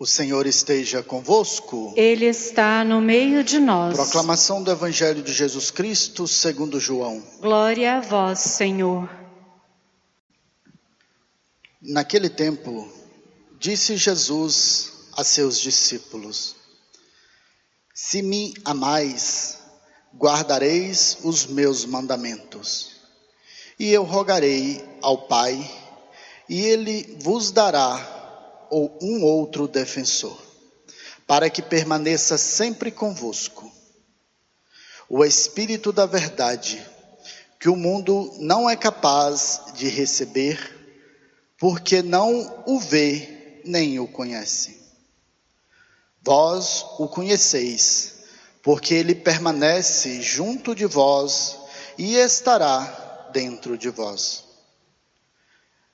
O Senhor esteja convosco. Ele está no meio de nós. Proclamação do Evangelho de Jesus Cristo, segundo João. Glória a vós, Senhor. Naquele tempo, disse Jesus a seus discípulos: Se me amais, guardareis os meus mandamentos. E eu rogarei ao Pai, e ele vos dará ou um outro defensor, para que permaneça sempre convosco. O Espírito da Verdade, que o mundo não é capaz de receber, porque não o vê nem o conhece. Vós o conheceis, porque ele permanece junto de vós e estará dentro de vós.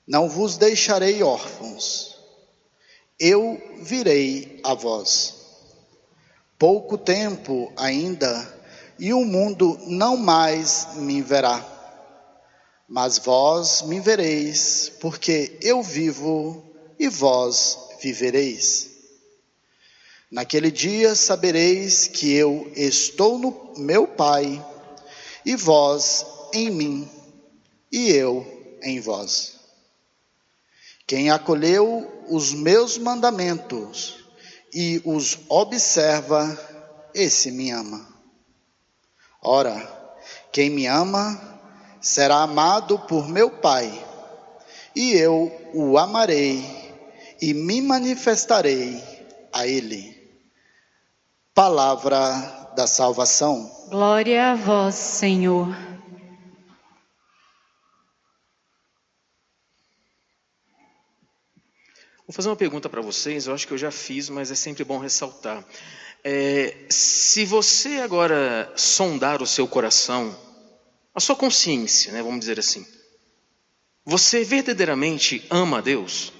Não vos deixarei órfãos eu virei a vós. Pouco tempo ainda, e o mundo não mais me verá. Mas vós me vereis, porque eu vivo e vós vivereis. Naquele dia sabereis que eu estou no meu Pai, e vós em mim, e eu em vós. Quem acolheu os meus mandamentos e os observa, esse me ama. Ora, quem me ama será amado por meu Pai, e eu o amarei e me manifestarei a ele. Palavra da salvação. Glória a vós, Senhor. Vou fazer uma pergunta para vocês, eu acho que eu já fiz, mas é sempre bom ressaltar. É, se você agora sondar o seu coração, a sua consciência, né, vamos dizer assim, você verdadeiramente ama Deus?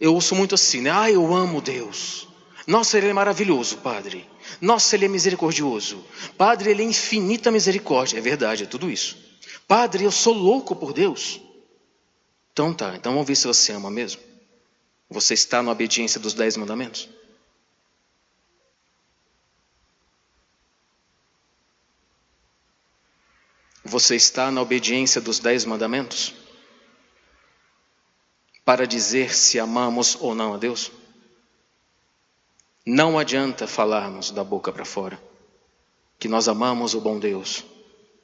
Eu ouço muito assim, né? Ah, eu amo Deus. Nossa, Ele é maravilhoso, Padre. Nossa, Ele é misericordioso. Padre, Ele é infinita misericórdia. É verdade, é tudo isso. Padre, eu sou louco por Deus. Então tá, então vamos ver se você ama mesmo. Você está na obediência dos dez mandamentos? Você está na obediência dos dez mandamentos? Para dizer se amamos ou não a Deus? Não adianta falarmos da boca para fora que nós amamos o bom Deus,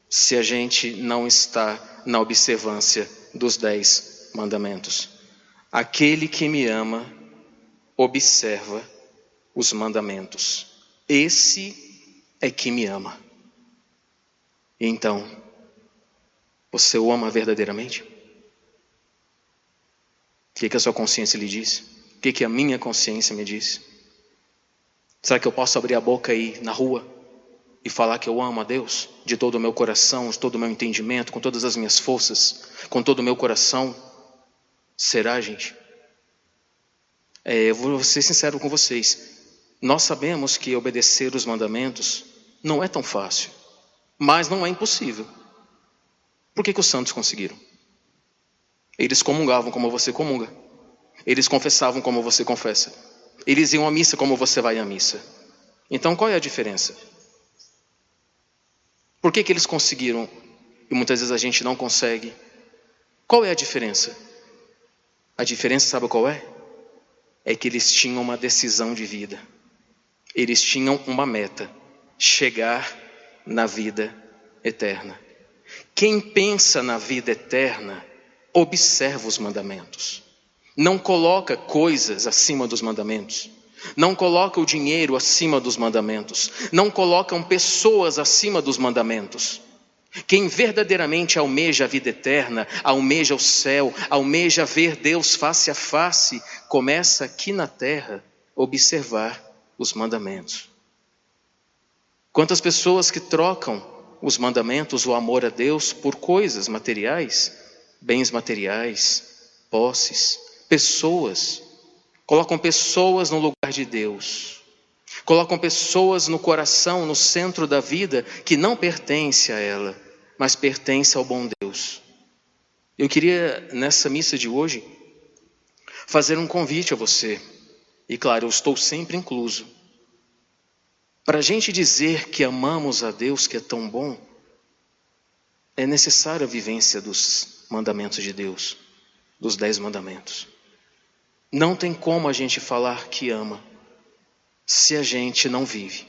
se a gente não está na observância dos dez mandamentos. Aquele que me ama observa os mandamentos. Esse é que me ama. Então, você o ama verdadeiramente? O que, que a sua consciência lhe diz? O que, que a minha consciência me diz? Será que eu posso abrir a boca aí na rua e falar que eu amo a Deus de todo o meu coração, de todo o meu entendimento, com todas as minhas forças, com todo o meu coração? Será, gente? É, eu vou ser sincero com vocês. Nós sabemos que obedecer os mandamentos não é tão fácil, mas não é impossível. Por que, que os santos conseguiram? Eles comungavam como você comunga. Eles confessavam como você confessa. Eles iam à missa como você vai à missa. Então qual é a diferença? Por que, que eles conseguiram e muitas vezes a gente não consegue? Qual é a diferença? A diferença, sabe qual é? É que eles tinham uma decisão de vida. Eles tinham uma meta: chegar na vida eterna. Quem pensa na vida eterna, observa os mandamentos. Não coloca coisas acima dos mandamentos. Não coloca o dinheiro acima dos mandamentos. Não colocam pessoas acima dos mandamentos. Quem verdadeiramente almeja a vida eterna, almeja o céu, almeja ver Deus face a face, começa aqui na terra observar os mandamentos. Quantas pessoas que trocam os mandamentos, o amor a Deus, por coisas materiais, bens materiais, posses, pessoas, colocam pessoas no lugar de Deus colocam pessoas no coração, no centro da vida, que não pertence a ela, mas pertence ao bom Deus. Eu queria, nessa missa de hoje, fazer um convite a você. E claro, eu estou sempre incluso. Para a gente dizer que amamos a Deus, que é tão bom, é necessária a vivência dos mandamentos de Deus, dos dez mandamentos. Não tem como a gente falar que ama se a gente não vive.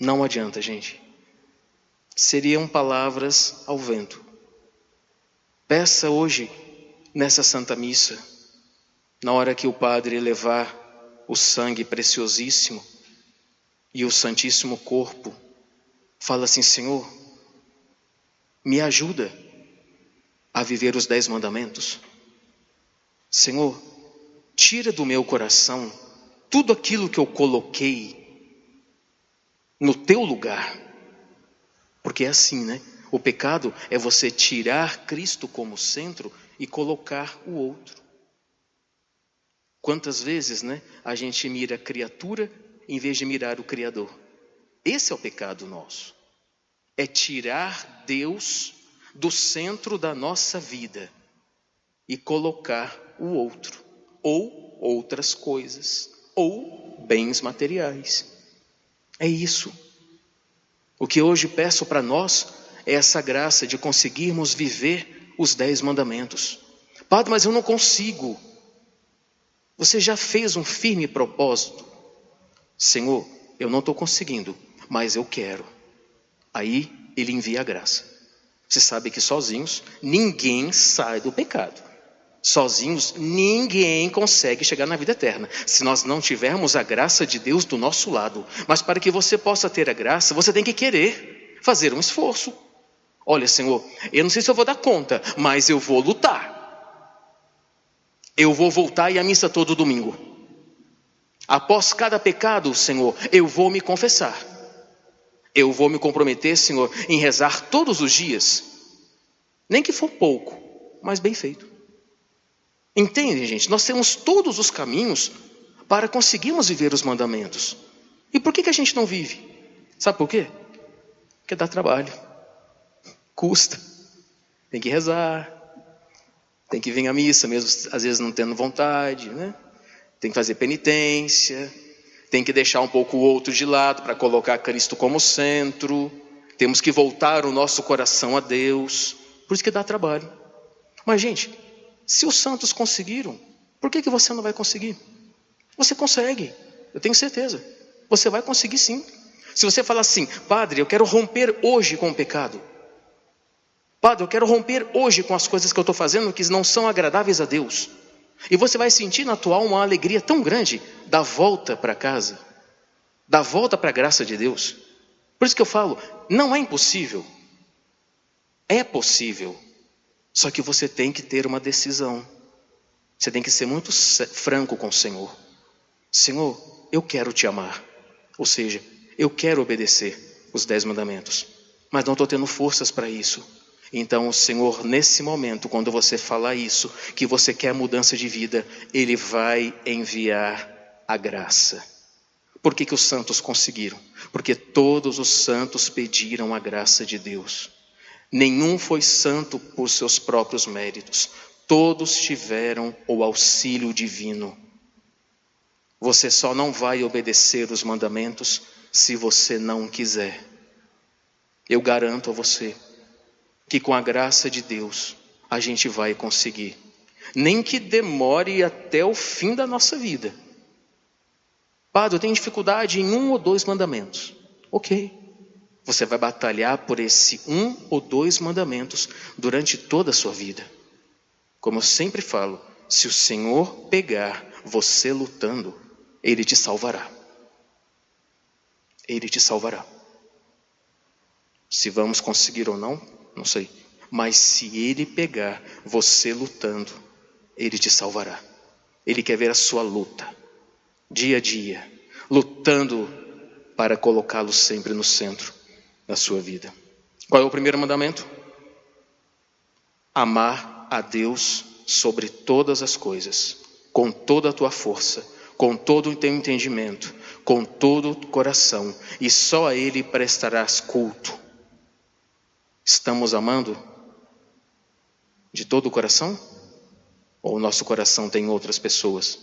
Não adianta, gente. Seriam palavras ao vento. Peça hoje, nessa Santa Missa, na hora que o Padre levar o sangue preciosíssimo e o Santíssimo Corpo, fala assim: Senhor, me ajuda a viver os dez mandamentos. Senhor, tira do meu coração tudo aquilo que eu coloquei no teu lugar. Porque é assim, né? O pecado é você tirar Cristo como centro e colocar o outro. Quantas vezes, né, a gente mira a criatura em vez de mirar o Criador? Esse é o pecado nosso é tirar Deus do centro da nossa vida e colocar o outro, ou outras coisas, ou bens materiais. É isso. O que hoje peço para nós é essa graça de conseguirmos viver os dez mandamentos. Padre, mas eu não consigo. Você já fez um firme propósito? Senhor, eu não estou conseguindo, mas eu quero. Aí ele envia a graça. Você sabe que sozinhos ninguém sai do pecado. Sozinhos ninguém consegue chegar na vida eterna, se nós não tivermos a graça de Deus do nosso lado. Mas para que você possa ter a graça, você tem que querer fazer um esforço. Olha, Senhor, eu não sei se eu vou dar conta, mas eu vou lutar. Eu vou voltar e a missa todo domingo. Após cada pecado, Senhor, eu vou me confessar. Eu vou me comprometer, Senhor, em rezar todos os dias, nem que for pouco, mas bem feito. Entendem, gente? Nós temos todos os caminhos para conseguirmos viver os mandamentos. E por que, que a gente não vive? Sabe por quê? Porque dá trabalho, custa, tem que rezar, tem que vir à missa, mesmo às vezes não tendo vontade, né? tem que fazer penitência, tem que deixar um pouco o outro de lado para colocar Cristo como centro, temos que voltar o nosso coração a Deus, por isso que dá trabalho. Mas, gente, se os santos conseguiram, por que, que você não vai conseguir? Você consegue, eu tenho certeza, você vai conseguir sim. Se você falar assim, Padre, eu quero romper hoje com o pecado, Padre, eu quero romper hoje com as coisas que eu estou fazendo que não são agradáveis a Deus. E você vai sentir na tua alma uma alegria tão grande da volta para casa, da volta para a graça de Deus. Por isso que eu falo, não é impossível. É possível. Só que você tem que ter uma decisão. Você tem que ser muito franco com o Senhor. Senhor, eu quero te amar. Ou seja, eu quero obedecer os dez mandamentos, mas não estou tendo forças para isso. Então, o Senhor, nesse momento, quando você falar isso, que você quer mudança de vida, Ele vai enviar a graça. Por que, que os santos conseguiram? Porque todos os santos pediram a graça de Deus. Nenhum foi santo por seus próprios méritos, todos tiveram o auxílio divino. Você só não vai obedecer os mandamentos se você não quiser. Eu garanto a você que com a graça de Deus a gente vai conseguir. Nem que demore até o fim da nossa vida. Padre, eu tenho dificuldade em um ou dois mandamentos. Ok. Você vai batalhar por esse um ou dois mandamentos durante toda a sua vida. Como eu sempre falo, se o Senhor pegar você lutando, Ele te salvará. Ele te salvará. Se vamos conseguir ou não, não sei. Mas se ele pegar você lutando, ele te salvará. Ele quer ver a sua luta, dia a dia, lutando para colocá-lo sempre no centro da sua vida. Qual é o primeiro mandamento? Amar a Deus sobre todas as coisas, com toda a tua força, com todo o teu entendimento, com todo o coração, e só a Ele prestarás culto. Estamos amando de todo o coração? Ou o nosso coração tem outras pessoas?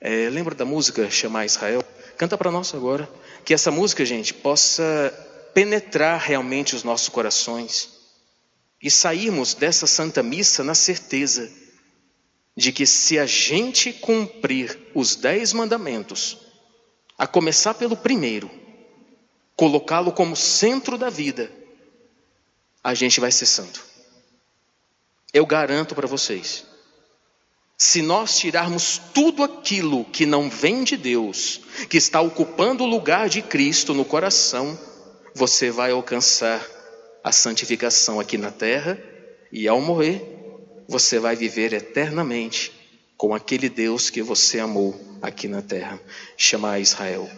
É, lembra da música Chamar Israel? Canta para nós agora. Que essa música, gente, possa penetrar realmente os nossos corações e sairmos dessa Santa Missa na certeza de que se a gente cumprir os dez mandamentos, a começar pelo primeiro, colocá-lo como centro da vida, a gente vai ser santo. Eu garanto para vocês. Se nós tirarmos tudo aquilo que não vem de Deus, que está ocupando o lugar de Cristo no coração, você vai alcançar a santificação aqui na terra e ao morrer, você vai viver eternamente com aquele Deus que você amou aqui na terra. Chamar Israel.